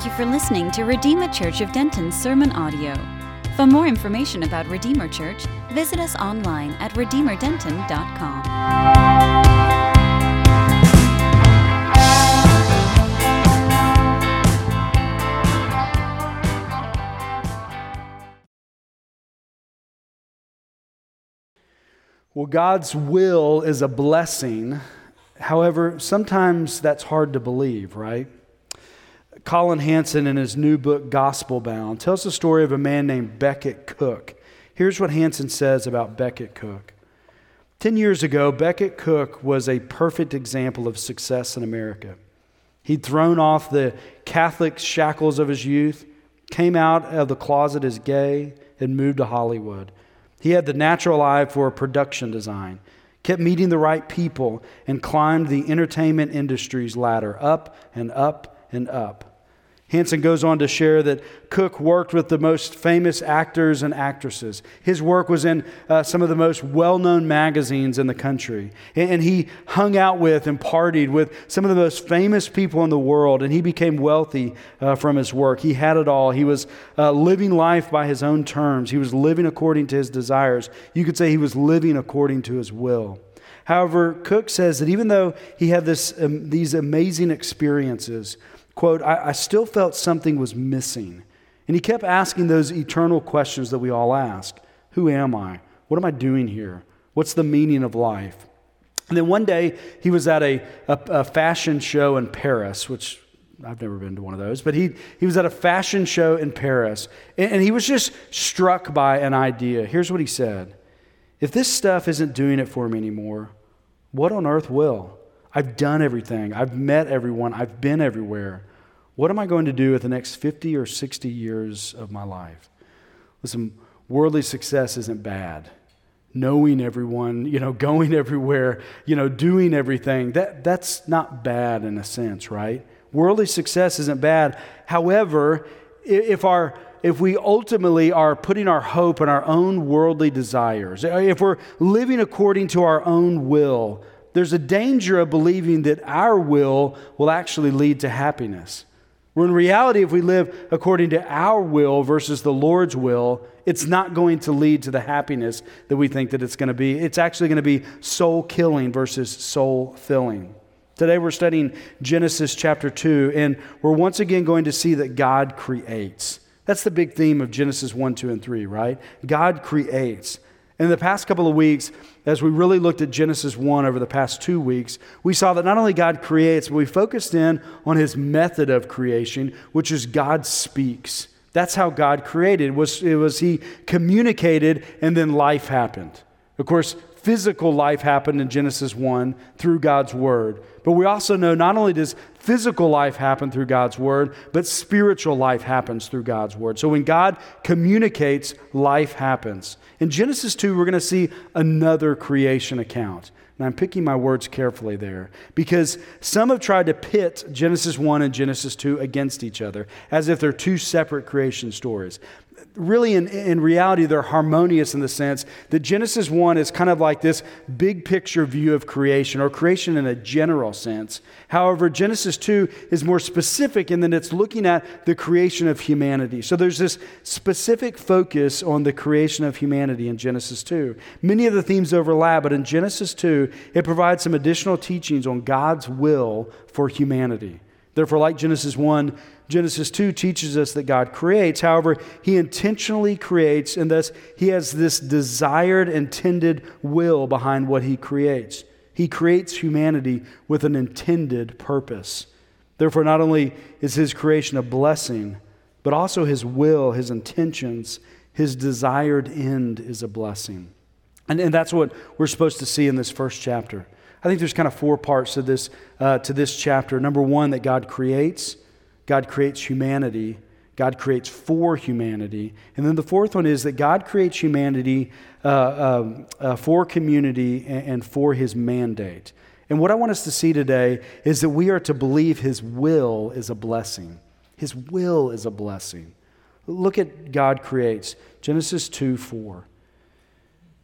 Thank you for listening to Redeemer Church of Denton's sermon audio. For more information about Redeemer Church, visit us online at redeemerdenton.com. Well, God's will is a blessing. However, sometimes that's hard to believe, right? Collin Hansen, in his new book, Gospel Bound, tells the story of a man named Becket Cook. Here's what Hansen says about Becket Cook. Ten years ago, Becket Cook was a perfect example of success in America. He'd thrown off the Catholic shackles of his youth, came out of the closet as gay, and moved to Hollywood. He had the natural eye for production design, kept meeting the right people, and climbed the entertainment industry's ladder up and up and up. Hansen goes on to share that Cook worked with the most famous actors and actresses. His work was in uh, some of the most well known magazines in the country. And, and, he hung out with and partied with some of the most famous people in the world. And he became wealthy uh, from his work. He had it all. He was uh, living life by his own terms, he was living according to his desires. You could say he was living according to his will. However, Cook says that even though he had this, um, these amazing experiences, quote, I, I still felt something was missing. And he kept asking those eternal questions that we all ask Who am I? What am I doing here? What's the meaning of life? And then one day he was at a, a, a, fashion show in Paris, which I've never been to one of those, but he, he was at a fashion show in Paris. And, and he was just struck by an idea. Here's what he said If this stuff isn't doing it for me anymore, what on earth will? I've done everything, I've met everyone, I've been everywhere. What am I going to do with the next 50 or 60 years of my life? Listen, worldly success isn't bad. Knowing everyone, you know, going everywhere, you know, doing everything, that, that's not bad in a sense, right? Worldly success isn't bad. However, if our if we ultimately are putting our hope in our own worldly desires, if we're living according to our own will, there's a danger of believing that our will will actually lead to happiness. Where in reality, if we live according to our will versus the Lord's will, it's not going to lead to the happiness that we think that it's going to be. It's actually going to be soul killing versus soul filling. Today we're studying Genesis chapter 2, and we're once again going to see that God creates. That's the big theme of Genesis 1, 2, and 3, right? God creates. In the past couple of weeks, as we really looked at Genesis 1 over the past two weeks, we saw that not only God creates, but we focused in on his method of creation, which is God speaks. That's how God created. Was, it was he communicated and then life happened. Of course, physical life happened in Genesis 1 through God's word. But we also know not only does physical life happen through God's word, but spiritual life happens through God's word. So when God communicates, life happens. In Genesis 2, we're going to see another creation account. And I'm picking my words carefully there because some have tried to pit Genesis 1 and Genesis 2 against each other as if they're two separate creation stories really, in, in reality, they're harmonious in the sense that Genesis 1 is kind of like this big picture view of creation, or creation in a general sense. However, Genesis 2 is more specific in that it's looking at the creation of humanity. So there's this specific focus on the creation of humanity in Genesis 2. Many of the themes overlap, but in Genesis 2, it provides some additional teachings on God's will for humanity. Therefore, like Genesis 1, Genesis 2 teaches us that God creates. However, He intentionally creates, and thus He has this desired, intended will behind what He creates. He creates humanity with an intended purpose. Therefore, not only is His creation a blessing, but also His will, His intentions, His desired end is a blessing. And, and that's what we're supposed to see in this first chapter. I think there's kind of four parts to this, uh, to this chapter. Number one, that God creates. God creates humanity. God creates for humanity. And then the fourth one is that God creates humanity uh, um, uh, for community and, and for his mandate. And what I want us to see today is that we are to believe his will is a blessing. His will is a blessing. Look at God creates Genesis 2 4.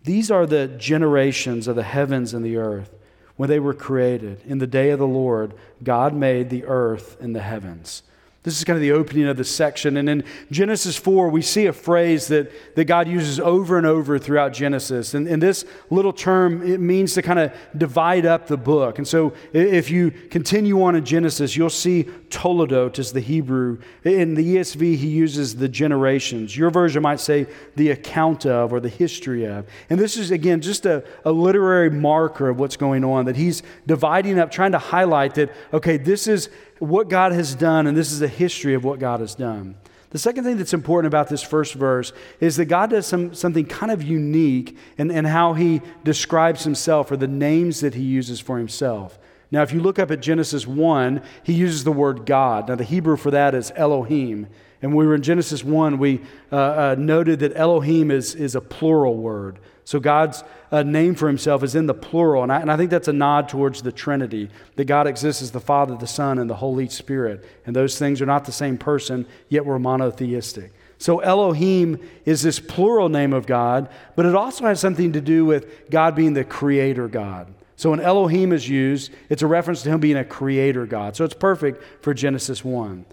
These are the generations of the heavens and the earth when they were created. In the day of the Lord, God made the earth and the heavens. This is kind of the opening of the section. And in Genesis 4, we see a phrase that, that God uses over and over throughout Genesis. And, and this little term, it means to kind of divide up the book. And so if you continue on in Genesis, you'll see Toledot is the Hebrew. In the ESV, he uses the generations. Your version might say the account of or the history of. And this is, again, just a, a literary marker of what's going on, that he's dividing up, trying to highlight that, okay, this is what God has done, and this is a history of what God has done. The second thing that's important about this first verse is that God does some, something kind of unique in, in how he describes himself or the names that he uses for himself. Now, if you look up at Genesis 1, he uses the word God. Now, the Hebrew for that is Elohim. And when we were in Genesis 1, we uh, uh, noted that Elohim is, is a plural word. So God's uh, name for himself is in the plural. And I, and I think that's a nod towards the Trinity that God exists as the Father, the Son, and the Holy Spirit. And those things are not the same person, yet we're monotheistic. So Elohim is this plural name of God, but it also has something to do with God being the creator God. So when Elohim is used, it's a reference to him being a creator God. So it's perfect for Genesis 1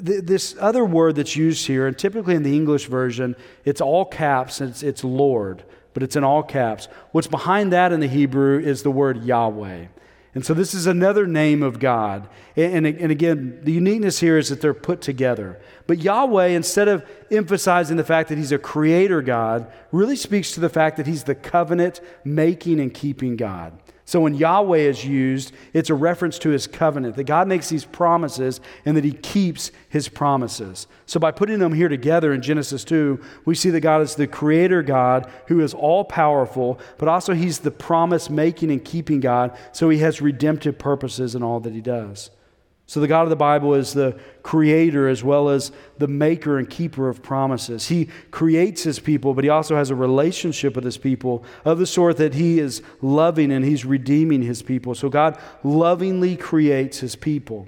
this other word that's used here, and typically in the English version, it's all caps, it's, it's Lord, but it's in all caps. What's behind that in the Hebrew is the word Yahweh. And so this is another name of God. And, and, and, again, the uniqueness here is that they're put together. But Yahweh, instead of emphasizing the fact that He's a creator God, really speaks to the fact that He's the covenant making and keeping God. So when Yahweh is used, it's a reference to his covenant, that God makes these promises and that he keeps his promises. So by putting them here together in Genesis 2, we see that God is the creator God who is all powerful, but also he's the promise making and keeping God, so he has redemptive purposes in all that he does. So, the God of the Bible is the creator as well as the maker and keeper of promises. He creates his people, but he also has a relationship with his people of the sort that he is loving and he's redeeming his people. So, God lovingly creates his people.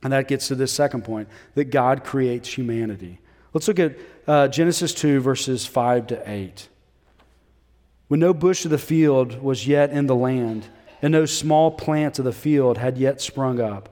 And that gets to this second point that God creates humanity. Let's look at uh, Genesis 2, verses 5 to 8. When no bush of the field was yet in the land, and no small plant of the field had yet sprung up,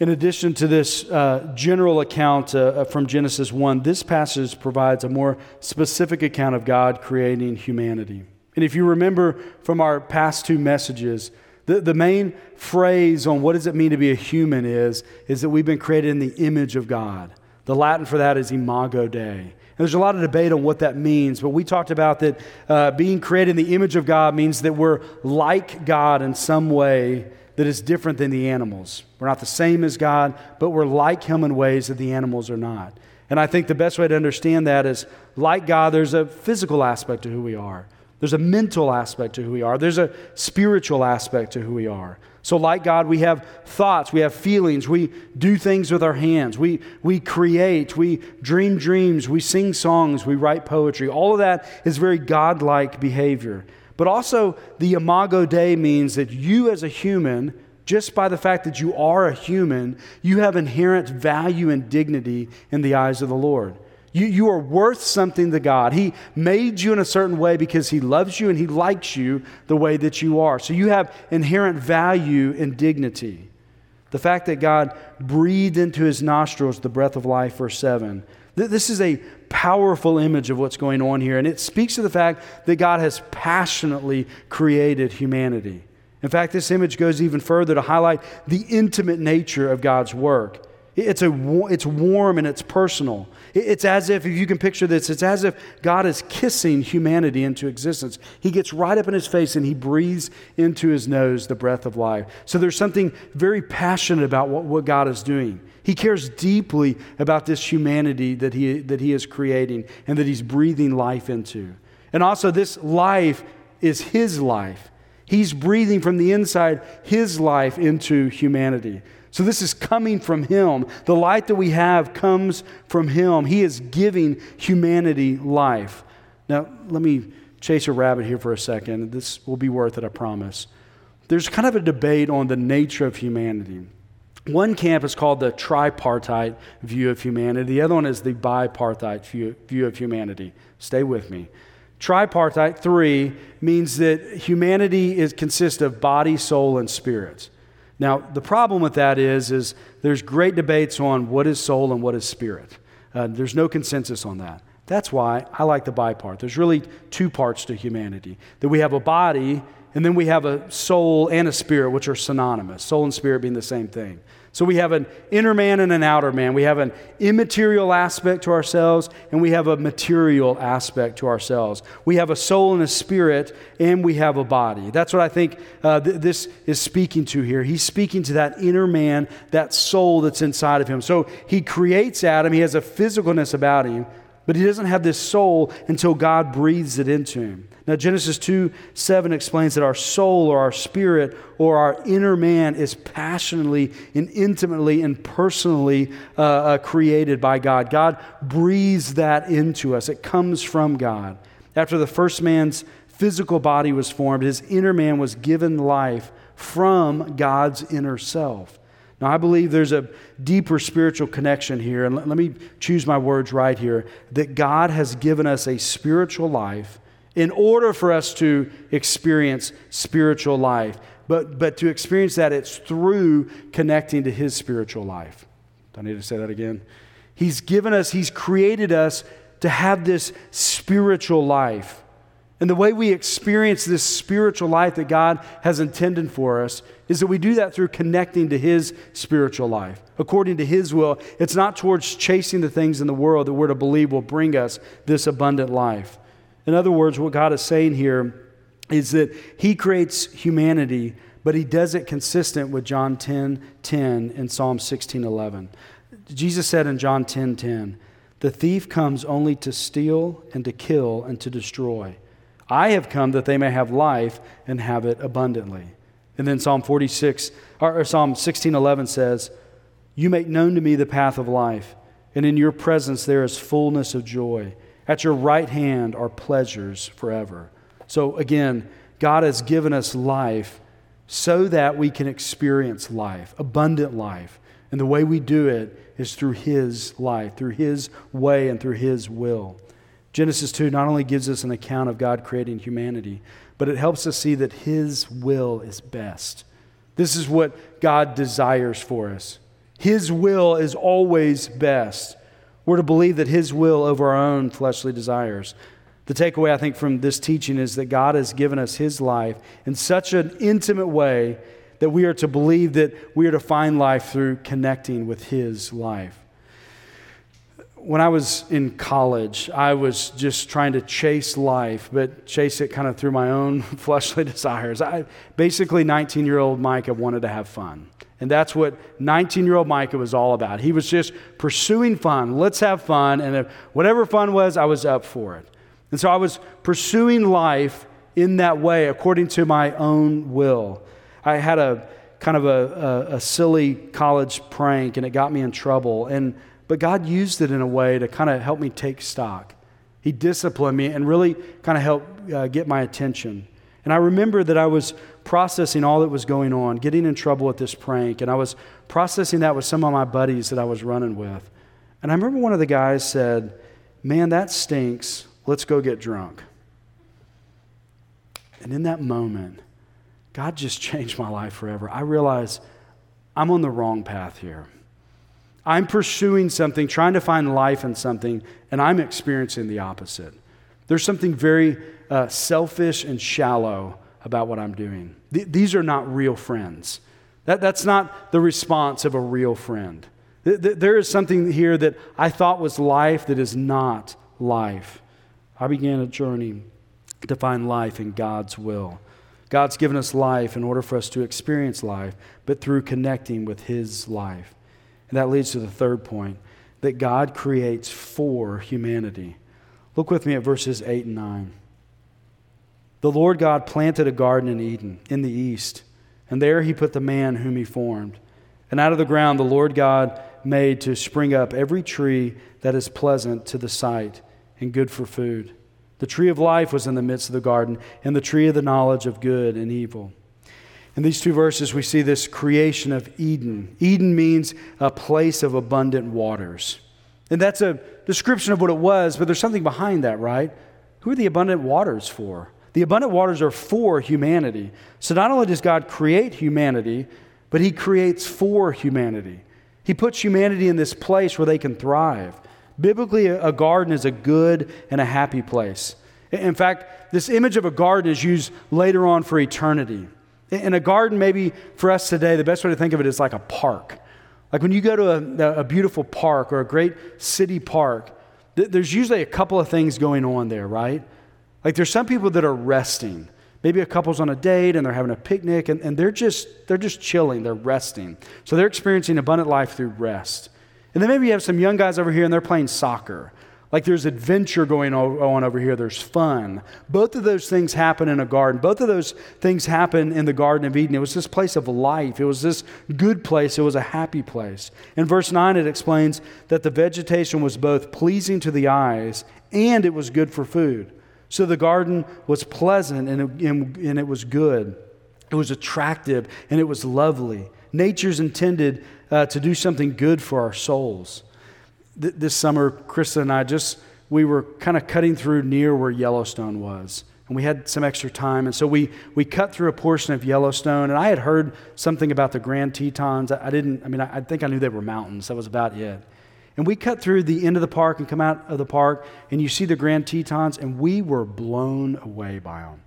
In addition to this uh, general account uh, uh, from Genesis 1, this passage provides a more specific account of God creating humanity. And if you remember from our past two messages, the, the main phrase on what does it mean to be a human is, is that we've been created in the image of God. The Latin for that is imago Dei. There's a lot of debate on what that means, but we talked about that uh, being created in the image of God means that we're like God in some way that is different than the animals. We're not the same as God, but we're like Him in ways that the animals are not. And I think the best way to understand that is like God, there's a physical aspect to who we are, there's a mental aspect to who we are, there's a spiritual aspect to who we are. So, like God, we have thoughts, we have feelings, we do things with our hands, we, we create, we dream dreams, we sing songs, we write poetry. All of that is very God-like behavior. But also, the imago Dei means that you, as a human, just by the fact that you are a human, you have inherent value and dignity in the eyes of the Lord. You, you are worth something to God. He made you in a certain way because He loves you and He likes you the way that you are. So you have inherent value and dignity. The fact that God breathed into His nostrils the breath of life, verse 7, this is a powerful image of what's going on here, and it speaks to the fact that God has passionately created humanity. In fact, this image goes even further to highlight the intimate nature of God's work. It's, a, it's warm and it's personal. It's as if, if you can picture this, it's as if God is kissing humanity into existence. He gets right up in his face and he breathes into his nose the breath of life. So there's something very passionate about what, what God is doing. He cares deeply about this humanity that he, that he is creating and that he's breathing life into. And also, this life is his life. He's breathing from the inside His life into humanity. So this is coming from Him. The light that we have comes from Him. He is giving humanity life. Now, let me chase a rabbit here for a second. This will be worth it, I promise. There's kind of a debate on the nature of humanity. One camp is called the tripartite view of humanity, the other one is the bipartite view, view of humanity. Stay with me. Tripartite, three, means that humanity is, consists of body, soul, and spirit. Now, the problem with that is, is there's great debates on what is soul and what is spirit. Uh, there's no consensus on that. That's why I like the bipart. There's really two parts to humanity that we have a body, and then we have a soul and a spirit, which are synonymous, soul and spirit being the same thing. So we have an inner man and an outer man. We have an immaterial aspect to ourselves, and we have a material aspect to ourselves. We have a soul and a spirit, and we have a body. That's what I think uh, th- this is speaking to here. He's speaking to that inner man, that soul that's inside of him. So he creates Adam, he has a physicalness about him, but he doesn't have this soul until God breathes it into him. Now, Genesis 2 7 explains that our soul or our spirit or our inner man is passionately and intimately and personally uh, uh, created by God. God breathes that into us, it comes from God. After the first man's physical body was formed, his inner man was given life from God's inner self. Now, I believe there's a deeper spiritual connection here, and let, let, me choose my words right here that God has given us a spiritual life in order for us to experience spiritual life. But, but to experience that, it's through connecting to His spiritual life. Do I need to say that again? He's given us, He's created us to have this spiritual life. And the way we experience this spiritual life that God has intended for us is that we do that through connecting to His spiritual life, according to His will. It's not towards chasing the things in the world that we're to believe will bring us this abundant life. In other words, what God is saying here is that He creates humanity, but He does it consistent with John 10 10 and Psalm 16 11. Jesus said in John 10 10, The thief comes only to steal and to kill and to destroy. I have come that they may have life and have it abundantly. And then Psalm 46 or, Psalm 16:11 says, "You make known to me the path of life, and in your presence there is fullness of joy. At your right hand are pleasures forever." So again, God has given us life so that we can experience life, abundant life. And the way we do it is through His life, through His way, and through His will. Genesis 2 not only gives us an account of God creating humanity, but it helps us see that His will is best. This is what God desires for us. His will is always best. We're to believe that His will over our own fleshly desires. The takeaway, I think, from this teaching is that God has given us His life in such an intimate way that we are to believe that we are to find life through connecting with His life when I was in college, I was just trying to chase life, but chase it kind of through my own fleshly desires. I, basically, 19 year old Micah wanted to have fun. And that's what 19 year old Micah was all about. He was just pursuing fun. Let's have fun. And whatever fun was, I was up for it. And so I was pursuing life in that way according to my own will. I had a kind of a, a, a silly college prank, and it got me in trouble. And but God used it in a way to kind of help me take stock. He disciplined me and really kind of helped uh, get my attention. And I remember that I was processing all that was going on, getting in trouble with this prank, and I was processing that with some of my buddies that I was running with. And I remember one of the guys said, Man, that stinks. Let's go get drunk. And in that moment, God just changed my life forever. I realized I'm on the wrong path here. I'm pursuing something, trying to find life in something, and I'm experiencing the opposite. There's something very uh, selfish and shallow about what I'm doing. Th- these are not real friends. That, that's not the response of a real friend. Th- th- there is something here that I thought was life that is not life. I began a journey to find life in God's will. God's given us life in order for us to experience life, but through connecting with His life. And that leads to the third point that God creates for humanity. Look with me at verses 8 and 9. The Lord God planted a garden in Eden, in the east, and there he put the man whom he formed. And out of the ground the Lord God made to spring up every tree that is pleasant to the sight and good for food. The tree of life was in the midst of the garden, and the tree of the knowledge of good and evil. In these two verses, we see this creation of Eden. Eden means a place of abundant waters. And that's a description of what it was, but there's something behind that, right? Who are the abundant waters for? The abundant waters are for humanity. So not only does God create humanity, but He creates for humanity. He puts humanity in this place where they can thrive. Biblically, a garden is a good and a happy place. In fact, this image of a garden is used later on for eternity. In a garden, maybe for us today, the best way to think of it is like a park. Like when you go to a, a beautiful park or a great city park, th- there's usually a couple of things going on there, right? Like there's some people that are resting. Maybe a couple's on a date and they're having a picnic and, and they're just they're just chilling, they're resting. So they're experiencing abundant life through rest. And then maybe you have some young guys over here and they're playing soccer. Like there's adventure going on over here, there's fun. Both of those things happen in a garden. Both of those things happen in the Garden of Eden. It was this place of life, it was this good place, it was a happy place. In verse 9, it explains that the vegetation was both pleasing to the eyes and it was good for food. So the garden was pleasant and it, and it was good. It was attractive and it was lovely. Nature's intended uh, to do something good for our souls. Th- this summer, Krista and I just, we were kind of cutting through near where Yellowstone was. And we had some extra time. And so we, we cut through a portion of Yellowstone. And I had heard something about the Grand Tetons. I, I didn't, I mean, I, I think I knew they were mountains. That was about it. And we cut through the end of the park and come out of the park, and you see the Grand Tetons, and we were blown away by them.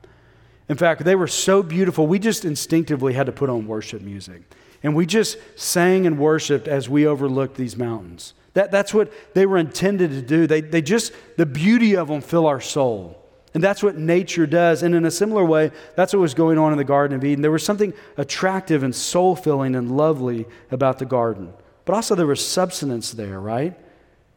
In fact, they were so beautiful, we just instinctively had to put on worship music. And we just sang and worshiped as we overlooked these mountains. That, that's what they were intended to do. They, they just, the beauty of them fill our soul. And that's what nature does. And in a similar way, that's what was going on in the Garden of Eden. There was something attractive and soul filling and lovely about the garden but also there was substance there, right?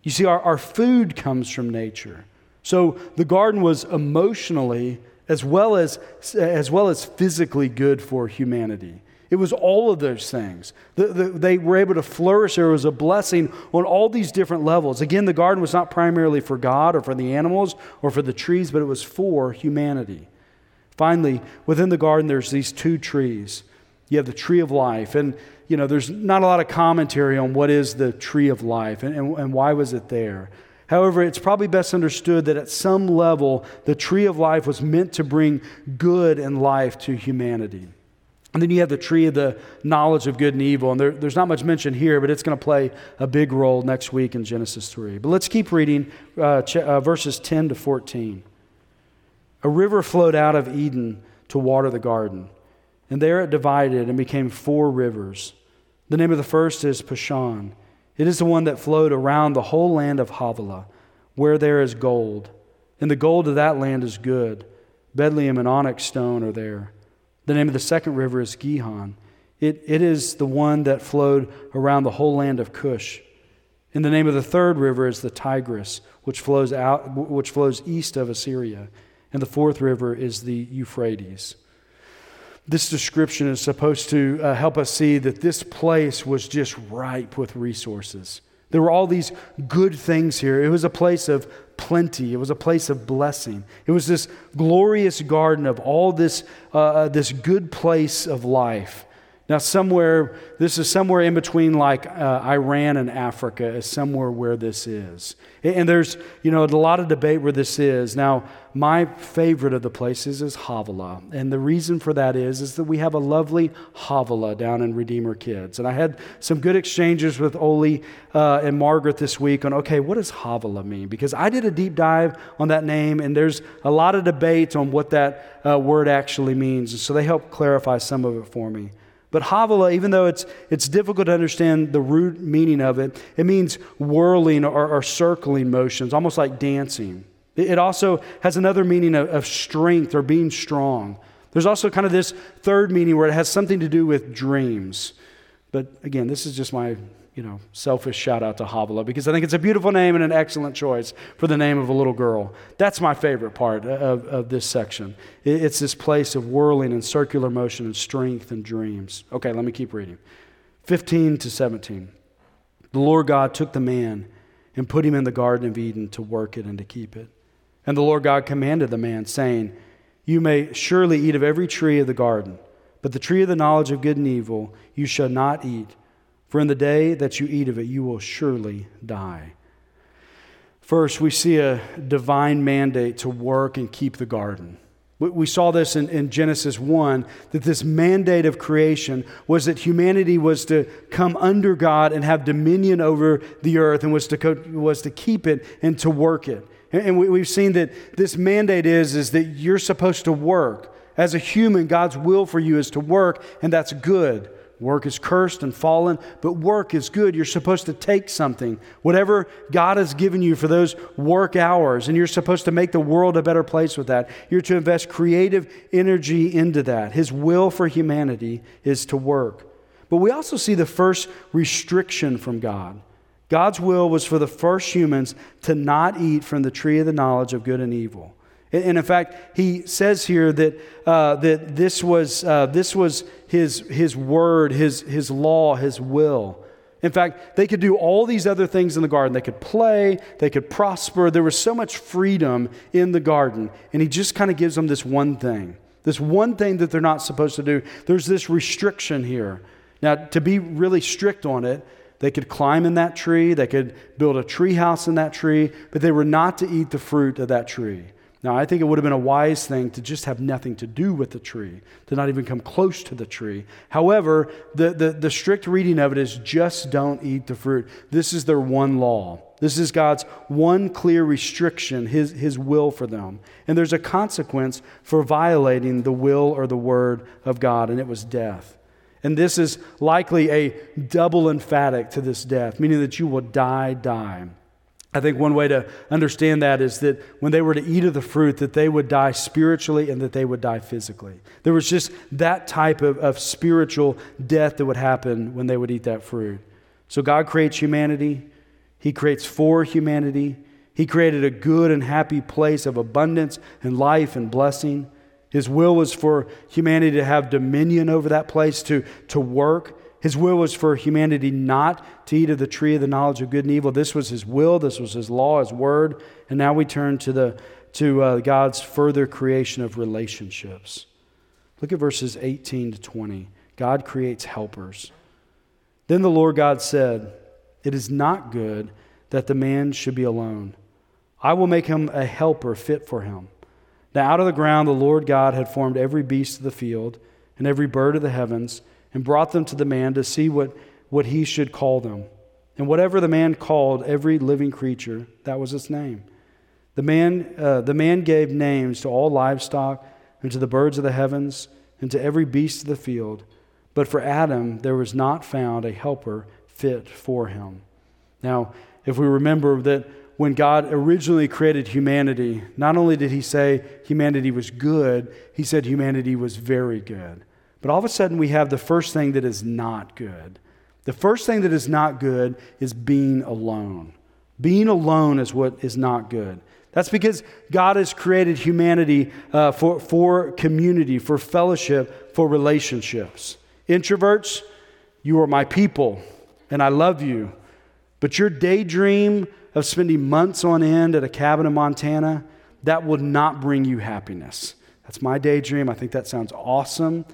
You see, our, our food comes from nature. So the garden was emotionally as well as, as well as physically good for humanity. It was all of those things. The, the, they were able to flourish. There was a blessing on all these different levels. Again, the garden was not primarily for God or for the animals or for the trees, but it was for humanity. Finally, within the garden, there's these two trees. You have the tree of life. And you know, there's not a lot of commentary on what is the tree of life and, and, and why was it there. However, it's probably best understood that at some level, the tree of life was meant to bring good and life to humanity. And then you have the tree of the knowledge of good and evil. And there, there's not much mentioned here, but it's going to play a big role next week in Genesis 3. But let's keep reading uh, ch- uh, verses 10 to 14. A river flowed out of Eden to water the garden. And there it divided and became four rivers. The name of the first is Pishon. It is the one that flowed around the whole land of Havilah, where there is gold. And the gold of that land is good. Bdellium and onyx stone are there. The name of the second river is Gihon. It, it is the one that flowed around the whole land of Cush. And the name of the third river is the Tigris, which flows, out, which flows east of Assyria. And the fourth river is the Euphrates. This description is supposed to uh, help us see that this place was just ripe with resources. There were all these good things here. It was a place of plenty. It was a place of blessing. It was this glorious garden of all this, uh, uh this good place of life. Now, somewhere, this is somewhere in between like uh, Iran and Africa, is somewhere where this is. And there's, you know, a lot of debate where this is. Now, my favorite of the places is Havilah. And the reason for that is, is that we have a lovely Havilah down in Redeemer Kids. And I had some good exchanges with Oli uh, and Margaret this week on, okay, what does Havilah mean? Because I did a deep dive on that name, and there's a lot of debate on what that uh, word actually means. And so they helped clarify some of it for me. But Havilah, even though it's, it's difficult to understand the root meaning of it, it means whirling or, or circling motions, almost like dancing. It, also has another meaning of, of strength or being strong. There's also kind of this third meaning where it has something to do with dreams. But again, this is just my you know, selfish shout out to Havilah because I think it's a beautiful name and an excellent choice for the name of a little girl. That's my favorite part of, of this section. It's this place of whirling and circular motion and strength and dreams. Okay, let me keep reading. 15 to 17. The Lord God took the man and put him in the Garden of Eden to work it and to keep it. And the Lord God commanded the man, saying, You may surely eat of every tree of the garden, but the tree of the knowledge of good and evil you shall not eat for in the day that you eat of it, you will surely die. First, we see a divine mandate to work and keep the garden. We saw this in, in, Genesis 1 that this mandate of creation was that humanity was to come under God and have dominion over the earth and was to, co- was to keep it and to work it. And, and we, we've seen that this mandate is, is that you're supposed to work. As a human, God's will for you is to work, and that's good. Work is cursed and fallen, but work is good. You're supposed to take something, whatever God has given you for those work hours, and you're supposed to make the world a better place with that. You're to invest creative energy into that. His will for humanity is to work. But we also see the first restriction from God. God's will was for the first humans to not eat from the tree of the knowledge of good and evil. And in fact, he says here that, uh, that this, was, uh, this was his, his word, his, his law, his will. In fact, they could do all these other things in the garden. They could play, they could prosper. There was so much freedom in the garden. And he just kind of gives them this one thing this one thing that they're not supposed to do. There's this restriction here. Now, to be really strict on it, they could climb in that tree, they could build a tree house in that tree, but they were not to eat the fruit of that tree. Now, I think it would have been a wise thing to just have nothing to do with the tree, to not even come close to the tree. However, the, the, the, strict reading of it is just don't eat the fruit. This is their one law. This is God's one clear restriction, his, his will for them. And there's a consequence for violating the will or the word of God, and it was death. And this is likely a double emphatic to this death, meaning that you will die, die. I think one way to understand that is that when they were to eat of the fruit, that they would die spiritually and that they would die physically. There was just that type of, of spiritual death that would happen when they would eat that fruit. So God creates humanity, He creates for humanity. He created a good and happy place of abundance and life and blessing. His will was for humanity to have dominion over that place, to, to work his will was for humanity not to eat of the tree of the knowledge of good and evil. This was his will, this was his law, his word. And now we turn to, the, to uh, God's further creation of relationships. Look at verses 18 to 20. God creates helpers. Then the Lord God said, It is not good that the man should be alone. I will make him a helper fit for him. Now, out of the ground, the Lord God had formed every beast of the field and every bird of the heavens and brought them to the man to see what, what he should call them. And whatever the man called every living creature, that was its name. The man, uh, the man gave names to all livestock, and to the birds of the heavens, and to every beast of the field. But for Adam, there was not found a helper fit for him. Now, if we remember that when God originally created humanity, not only did he say humanity was good, he said humanity was very good. But all of a sudden, we have the first thing that is not good. The first thing that is not good is being alone. Being alone is what is not good. That's because God has created humanity uh, for, for community, for fellowship, for relationships. Introverts, you are my people, and I love you. But your daydream of spending months on end at a cabin in Montana, that will not bring you happiness. That's my daydream. I think that sounds awesome.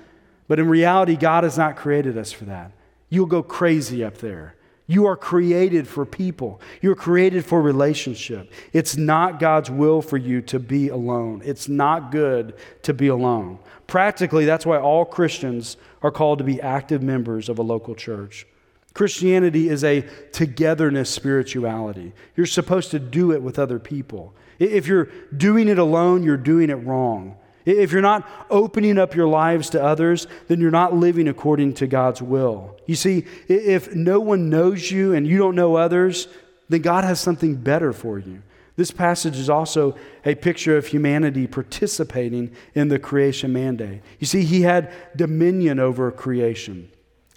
But in reality, God has not created us for that. You'll go crazy up there. You are created for people. You're created for relationship. It's not God's will for you to be alone. It's not good to be alone. Practically, that's why all Christians are called to be active members of a local church. Christianity is a togetherness spirituality. You're supposed to do it with other people. If you're doing it alone, you're doing it wrong. If you're not opening up your lives to others, then you're not living according to God's will. You see, if no one knows you and you don't know others, then God has something better for you. This passage is also a picture of humanity participating in the creation mandate. You see, he had dominion over creation.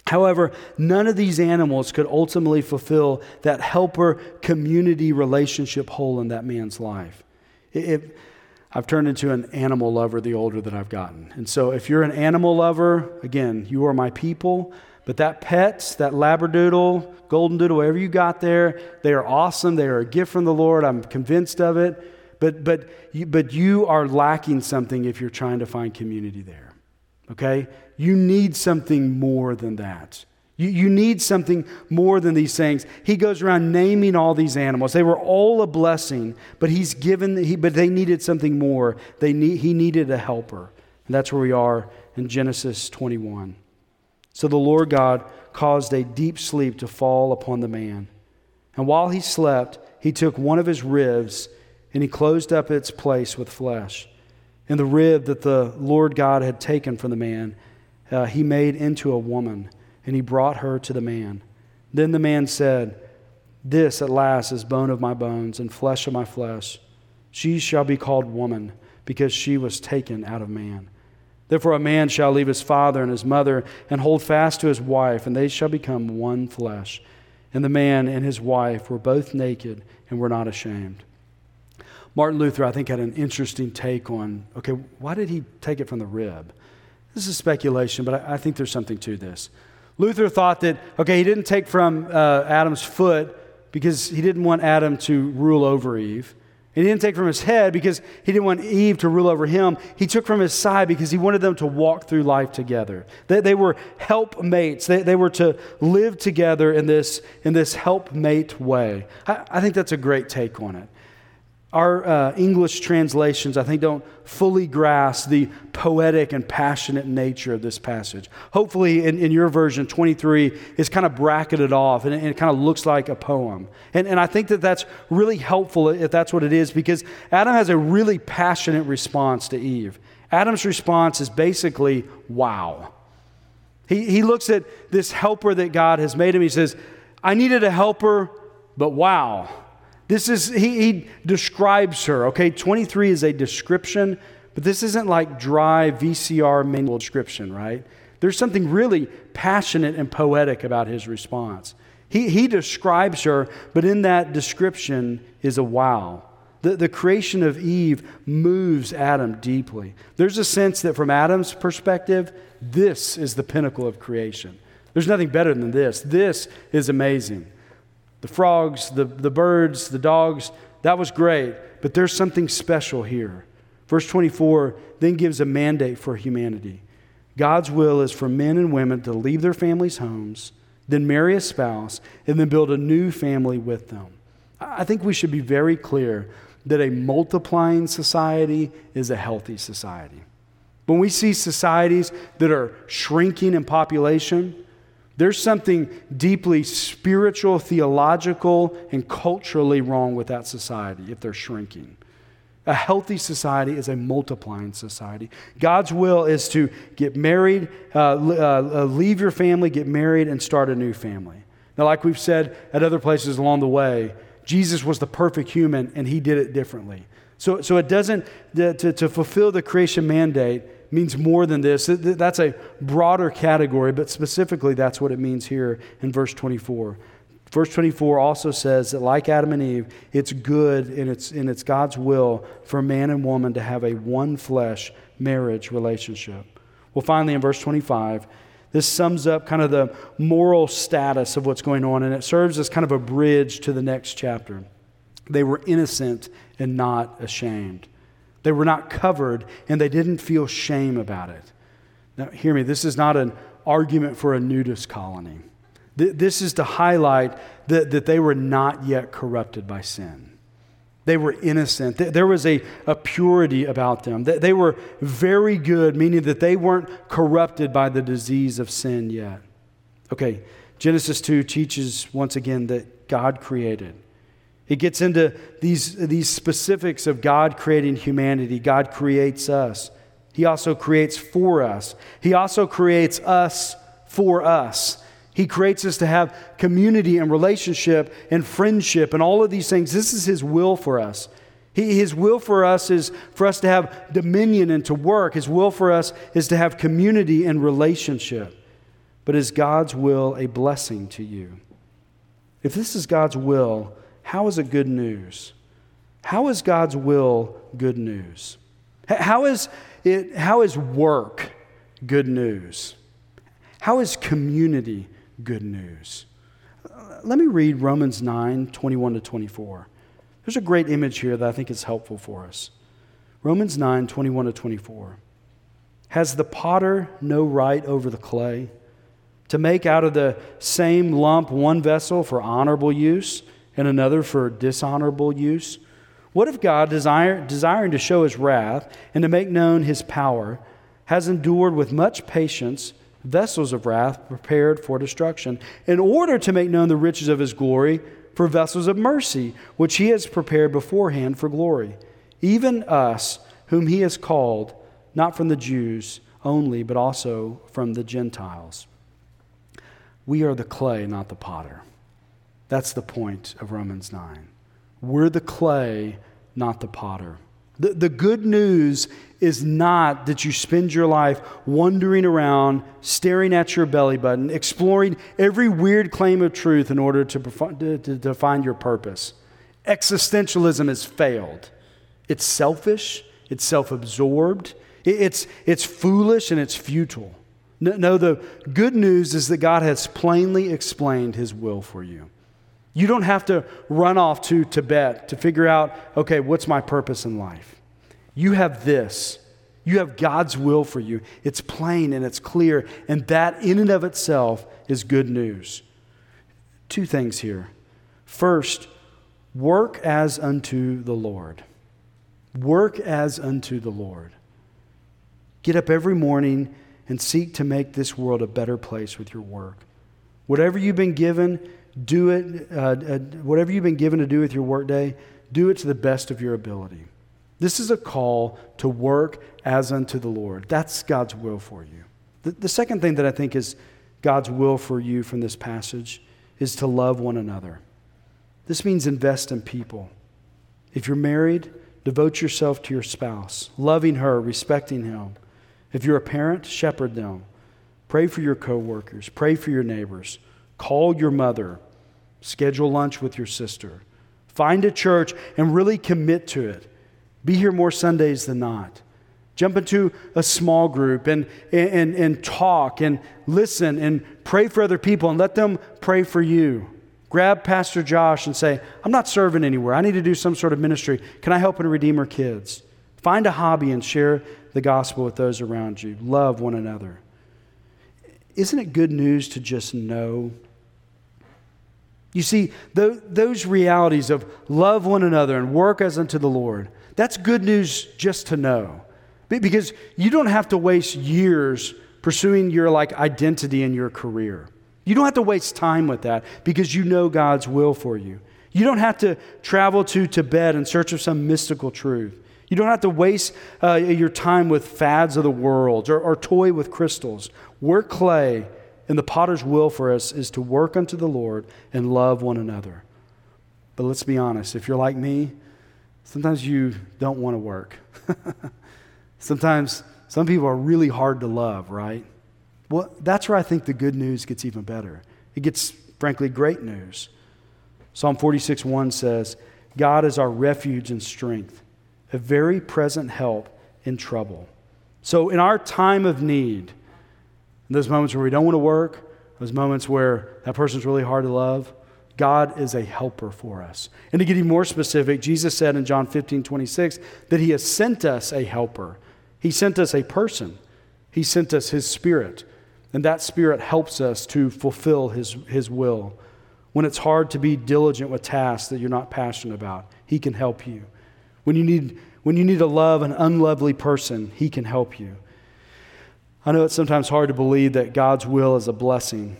However, none of these animals could ultimately fulfill that helper community relationship hole in that man's life. If, I've turned into an animal lover the older that I've gotten. And so, if you're an animal lover, again, you are my people. But that pet, that labradoodle, golden doodle, whatever you got there, they are awesome. They are a gift from the Lord. I'm convinced of it. But, but, you, but you are lacking something if you're trying to find community there. Okay? You need something more than that. You, you need something more than these things. He goes around naming all these animals. They were all a blessing, but he's given, he, but they needed something more. They need, he needed a helper. And that's where we are in Genesis 21. So the Lord God caused a deep sleep to fall upon the man. And while he slept, he took one of his ribs and he closed up its place with flesh. And the rib that the Lord God had taken from the man, uh, he made into a woman, and he brought her to the man. Then the man said, This at last is bone of my bones and flesh of my flesh. She shall be called woman, because she was taken out of man. Therefore, a man shall leave his father and his mother and hold fast to his wife, and they shall become one flesh. And the man and his wife were both naked and were not ashamed. Martin Luther, I think, had an interesting take on okay, why did he take it from the rib? This is speculation, but I, I think there's something to this. Luther thought that, okay, he didn't take from uh, Adam's foot because he didn't want Adam to rule over Eve. And he didn't take from his head because he didn't want Eve to rule over him. He took from his side because he wanted them to walk through life together. They, they were helpmates. They, they were to live together in this, in this helpmate way. I, I think that's a great take on it our uh, English translations, I think, don't fully grasp the poetic and passionate nature of this passage. Hopefully, in, in your version, 23 is kind of bracketed off and it, and it kind of looks like a poem. And, and I think that that's really helpful if that's what it is because Adam has a really passionate response to Eve. Adam's response is basically, wow. He, he looks at this helper that God has made him. He says, I needed a helper, but wow. This is, he, he describes her, okay? 23 is a description, but this isn't like dry VCR manual description, right? There's something really passionate and poetic about his response. He, he describes her, but in that description is a wow. The, the creation of Eve moves Adam deeply. There's a sense that from Adam's perspective, this is the pinnacle of creation. There's nothing better than this. This is amazing the frogs, the, the birds, the dogs, that was great, but there's something special here. Verse 24 then gives a mandate for humanity. God's will is for men and women to leave their families' homes, then marry a spouse, and then build a new family with them. I think we should be very clear that a multiplying society is a healthy society. When we see societies that are shrinking in population, there's something deeply spiritual, theological, and culturally wrong with that society if they're shrinking. A healthy society is a multiplying society. God's will is to get married, uh, uh, uh, leave your family, get married, and start a new family. Now, like we've said at other places along the way, Jesus was the perfect human and he did it differently. So, so it doesn't, to, to fulfill the creation mandate, means more than this. That's a broader category, but specifically, that's what it means here in verse 24. Verse 24 also says that, like Adam and Eve, it's good and it's, and it's God's will for man and woman to have a one flesh marriage relationship. Well, finally, in verse 25, this sums up kind of the moral status of what's going on, and it serves as kind of a bridge to the next chapter. They were innocent and not ashamed. They were not covered and they didn't feel shame about it. Now, hear me, this is not an argument for a nudist colony. This is to highlight that, that they were not yet corrupted by sin. They were innocent. There was a, a purity about them. They were very good, meaning that they weren't corrupted by the disease of sin yet. Okay, Genesis 2 teaches once again that God created. It gets into these, these specifics of God creating humanity. God creates us. He also creates for us. He also creates us for us. He creates us to have community and relationship and friendship and all of these things. This is His will for us. He, his will for us is for us to have dominion and to work. His will for us is to have community and relationship. but is God's will a blessing to you? If this is God's will, how is it good news? How is God's will good news? How is, it, how is work good news? How is community good news? Let me read Romans 9 21 to 24. There's a great image here that I think is helpful for us. Romans 9 21 to 24. Has the potter no right over the clay to make out of the same lump one vessel for honorable use and another for dishonorable use? What if God, desire, desiring to show his wrath and to make known his power, has endured with much patience vessels of wrath prepared for destruction, in order to make known the riches of his glory for vessels of mercy, which he has prepared beforehand for glory? Even us, whom he has called, not from the Jews only, but also from the Gentiles. We are the clay, not the potter. That's the point of Romans 9. We're the clay, not the potter. The, the good news is not that you spend your life wandering around, staring at your belly button, exploring every weird claim of truth in order to, to, to find your purpose. Existentialism has failed. It's selfish, it's self absorbed, it's, it's foolish, and it's futile. No, no, the good news is that God has plainly explained his will for you. You don't have to run off to Tibet to figure out, okay, what's my purpose in life? You have this. You have God's will for you. It's plain and it's clear, and that in and of itself is good news. Two things here. First, work as unto the Lord. Work as unto the Lord. Get up every morning and seek to make this world a better place with your work. Whatever you've been given, do it, uh, uh, whatever you've been given to do with your workday, do it to the best of your ability. This is a call to work as unto the Lord. That's God's will for you. The, the second thing that I think is God's will for you from this passage is to love one another. This means invest in people. If you're married, devote yourself to your spouse, loving her, respecting him. If you're a parent, shepherd them. Pray for your coworkers, pray for your neighbors. Call your mother. Schedule lunch with your sister. Find a church and really commit to it. Be here more Sundays than not. Jump into a small group and, and, and talk and listen and pray for other people and let them pray for you. Grab Pastor Josh and say, I'm not serving anywhere. I need to do some sort of ministry. Can I help in Redeemer Kids? Find a hobby and share the gospel with those around you. Love one another. Isn't it good news to just know? You see, those realities of love one another and work as unto the Lord, that's good news just to know. Because you don't have to waste years pursuing your like identity in your career. You don't have to waste time with that because you know God's will for you. You don't have to travel to Tibet in search of some mystical truth. You don't have to waste uh, your time with fads of the world or, or toy with crystals. Work clay, and the potter's will for us is to work unto the Lord and love one another. But let's be honest, if you're like me, sometimes you don't want to work. sometimes some people are really hard to love, right? Well, that's where I think the good news gets even better. It gets, frankly, great news. Psalm 46 1 says, God is our refuge and strength, a very present help in trouble. So, in our time of need, those moments where we don't want to work, those moments where that person's really hard to love, God is a helper for us. And to get even more specific, Jesus said in John 15, 26, that He has sent us a helper. He sent us a person. He sent us His Spirit. And that Spirit helps us to fulfill His, his will. When it's hard to be diligent with tasks that you're not passionate about, He can help you. When you need, when you need to love an unlovely person, He can help you. I know it's sometimes hard to believe that God's will is a blessing.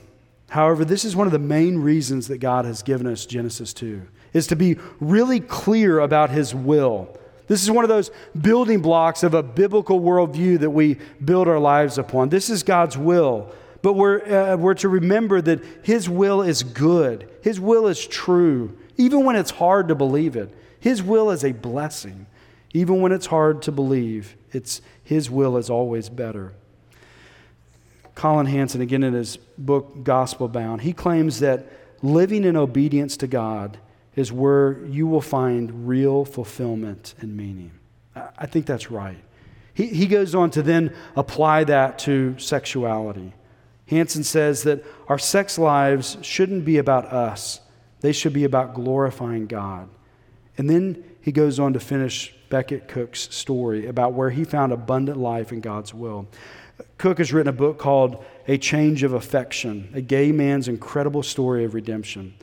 However, this is one of the main reasons that God has given us Genesis 2 is to be really clear about his will. This is one of those building blocks of a biblical worldview that we build our lives upon. This is God's will. But we're, uh, we're to remember that His will is good, His will is true, even when it's hard to believe it. His will is a blessing. Even when it's hard to believe, it's, His will is always better. Collin Hansen, again in his book Gospel Bound, he claims that living in obedience to God is where you will find real fulfillment and meaning. I think that's right. He, he goes on to then apply that to sexuality. Hansen says that our sex lives shouldn't be about us, they should be about glorifying God. And then he goes on to finish Becket Cook's story about where he found abundant life in God's will. Cook has written a book called A Change of Affection, a gay man's incredible story of redemption.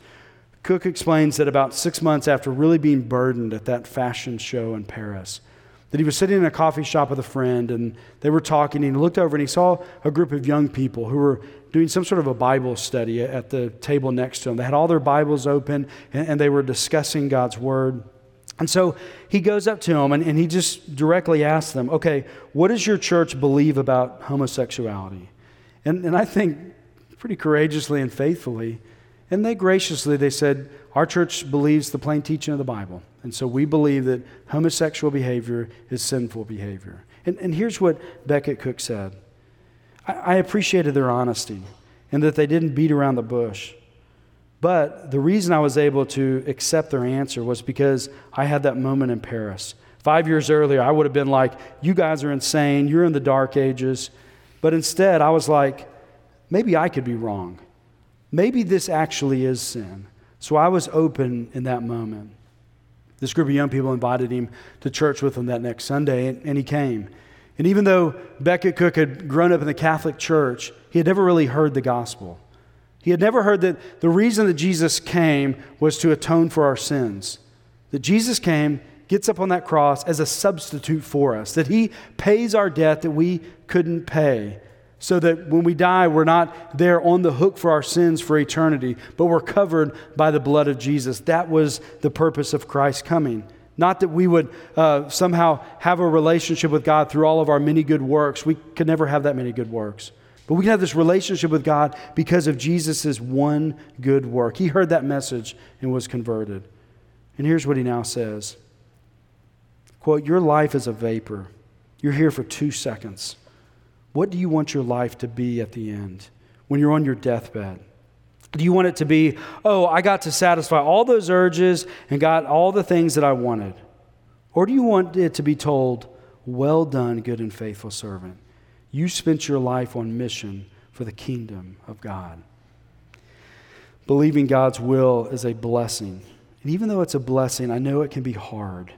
Cook explains that about six months after really being burdened at that fashion show in Paris, that he was sitting in a coffee shop with a friend and they were talking and he looked over and he saw a group of young people who were doing some sort of a Bible study at the table next to him. They had all their Bibles open and, and they were discussing God's Word. And so he goes up to them and, and he just directly asks them, okay, what does your church believe about homosexuality? And, and I think pretty courageously and faithfully, and they graciously, they said, our church believes the plain teaching of the Bible. And so we believe that homosexual behavior is sinful behavior. And, and here's what Becket Cook said I, I appreciated their honesty and that they didn't beat around the bush. But the reason I was able to accept their answer was because I had that moment in Paris. Five years earlier, I would have been like, You guys are insane. You're in the dark ages. But instead, I was like, Maybe I could be wrong. Maybe this actually is sin. So I was open in that moment. This group of young people invited him to church with them that next Sunday, and, he came. And even though Becket Cook had grown up in the Catholic Church, he had never really heard the gospel. He had never heard that the reason that Jesus came was to atone for our sins. That Jesus came, gets up on that cross as a substitute for us, that he pays our debt that we couldn't pay, so that when we die, we're not there on the hook for our sins for eternity, but we're covered by the blood of Jesus. That was the purpose of Christ coming. Not that we would uh, somehow have a relationship with God through all of our many good works. We could never have that many good works. But we can have this relationship with God because of Jesus' one good work. He heard that message and was converted. And here's what he now says quote, Your life is a vapor. You're here for two seconds. What do you want your life to be at the end when you're on your deathbed? Do you want it to be, oh, I got to satisfy all those urges and got all the things that I wanted? Or do you want it to be told, well done, good and faithful servant? You spent your life on mission for the kingdom of God. Believing God's will is a blessing. And even though it's a blessing, I know it can be hard.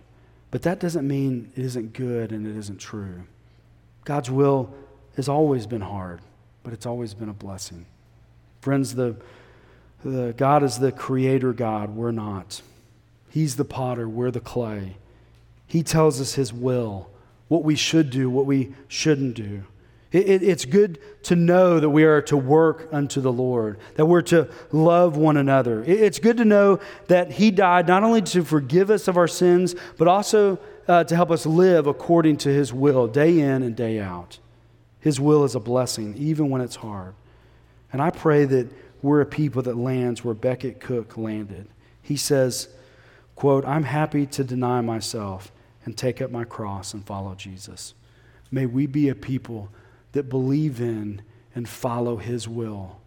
But that doesn't mean it isn't good and it isn't true. God's will has always been hard, but it's always been a blessing. Friends, the, the God is the creator God. We're not. He's the potter, we're the clay. He tells us his will, what we should do, what we shouldn't do. It, it, it's good to know that we are to work unto the Lord, that we're to love one another. It, it's good to know that He died not only to forgive us of our sins, but also uh, to help us live according to His will, day in and day out. His will is a blessing, even when it's hard. And I pray that we're a people that lands where Becket Cook landed. He says, quote, I'm happy to deny myself and take up my cross and follow Jesus. May we be a people that believe in and follow His will.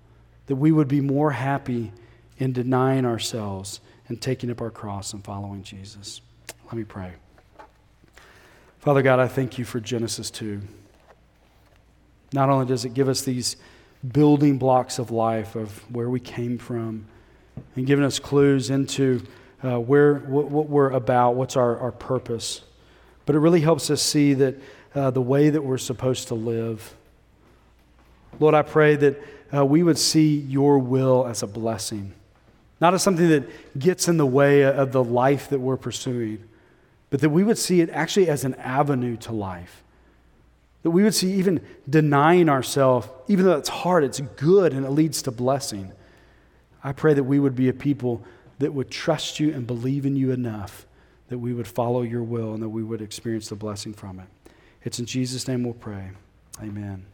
That we would be more happy in denying ourselves and taking up our cross and following Jesus. Let me pray. Father God, I thank you for Genesis 2. Not only does it give us these building blocks of life, of where we came from, and giving us clues into uh, where what, what, we're about, what's our, our purpose, but it really helps us see that uh, the way that we're supposed to live. Lord, I pray that uh, we would see your will as a blessing, not as something that gets in the way of the life that we're pursuing, but that we would see it actually as an avenue to life. That we would see even denying ourselves, even though it's hard, it's good and it leads to blessing. I pray that we would be a people that would trust you and believe in you enough that we would follow your will and that we would experience the blessing from it. It's in Jesus' name we'll pray. Amen.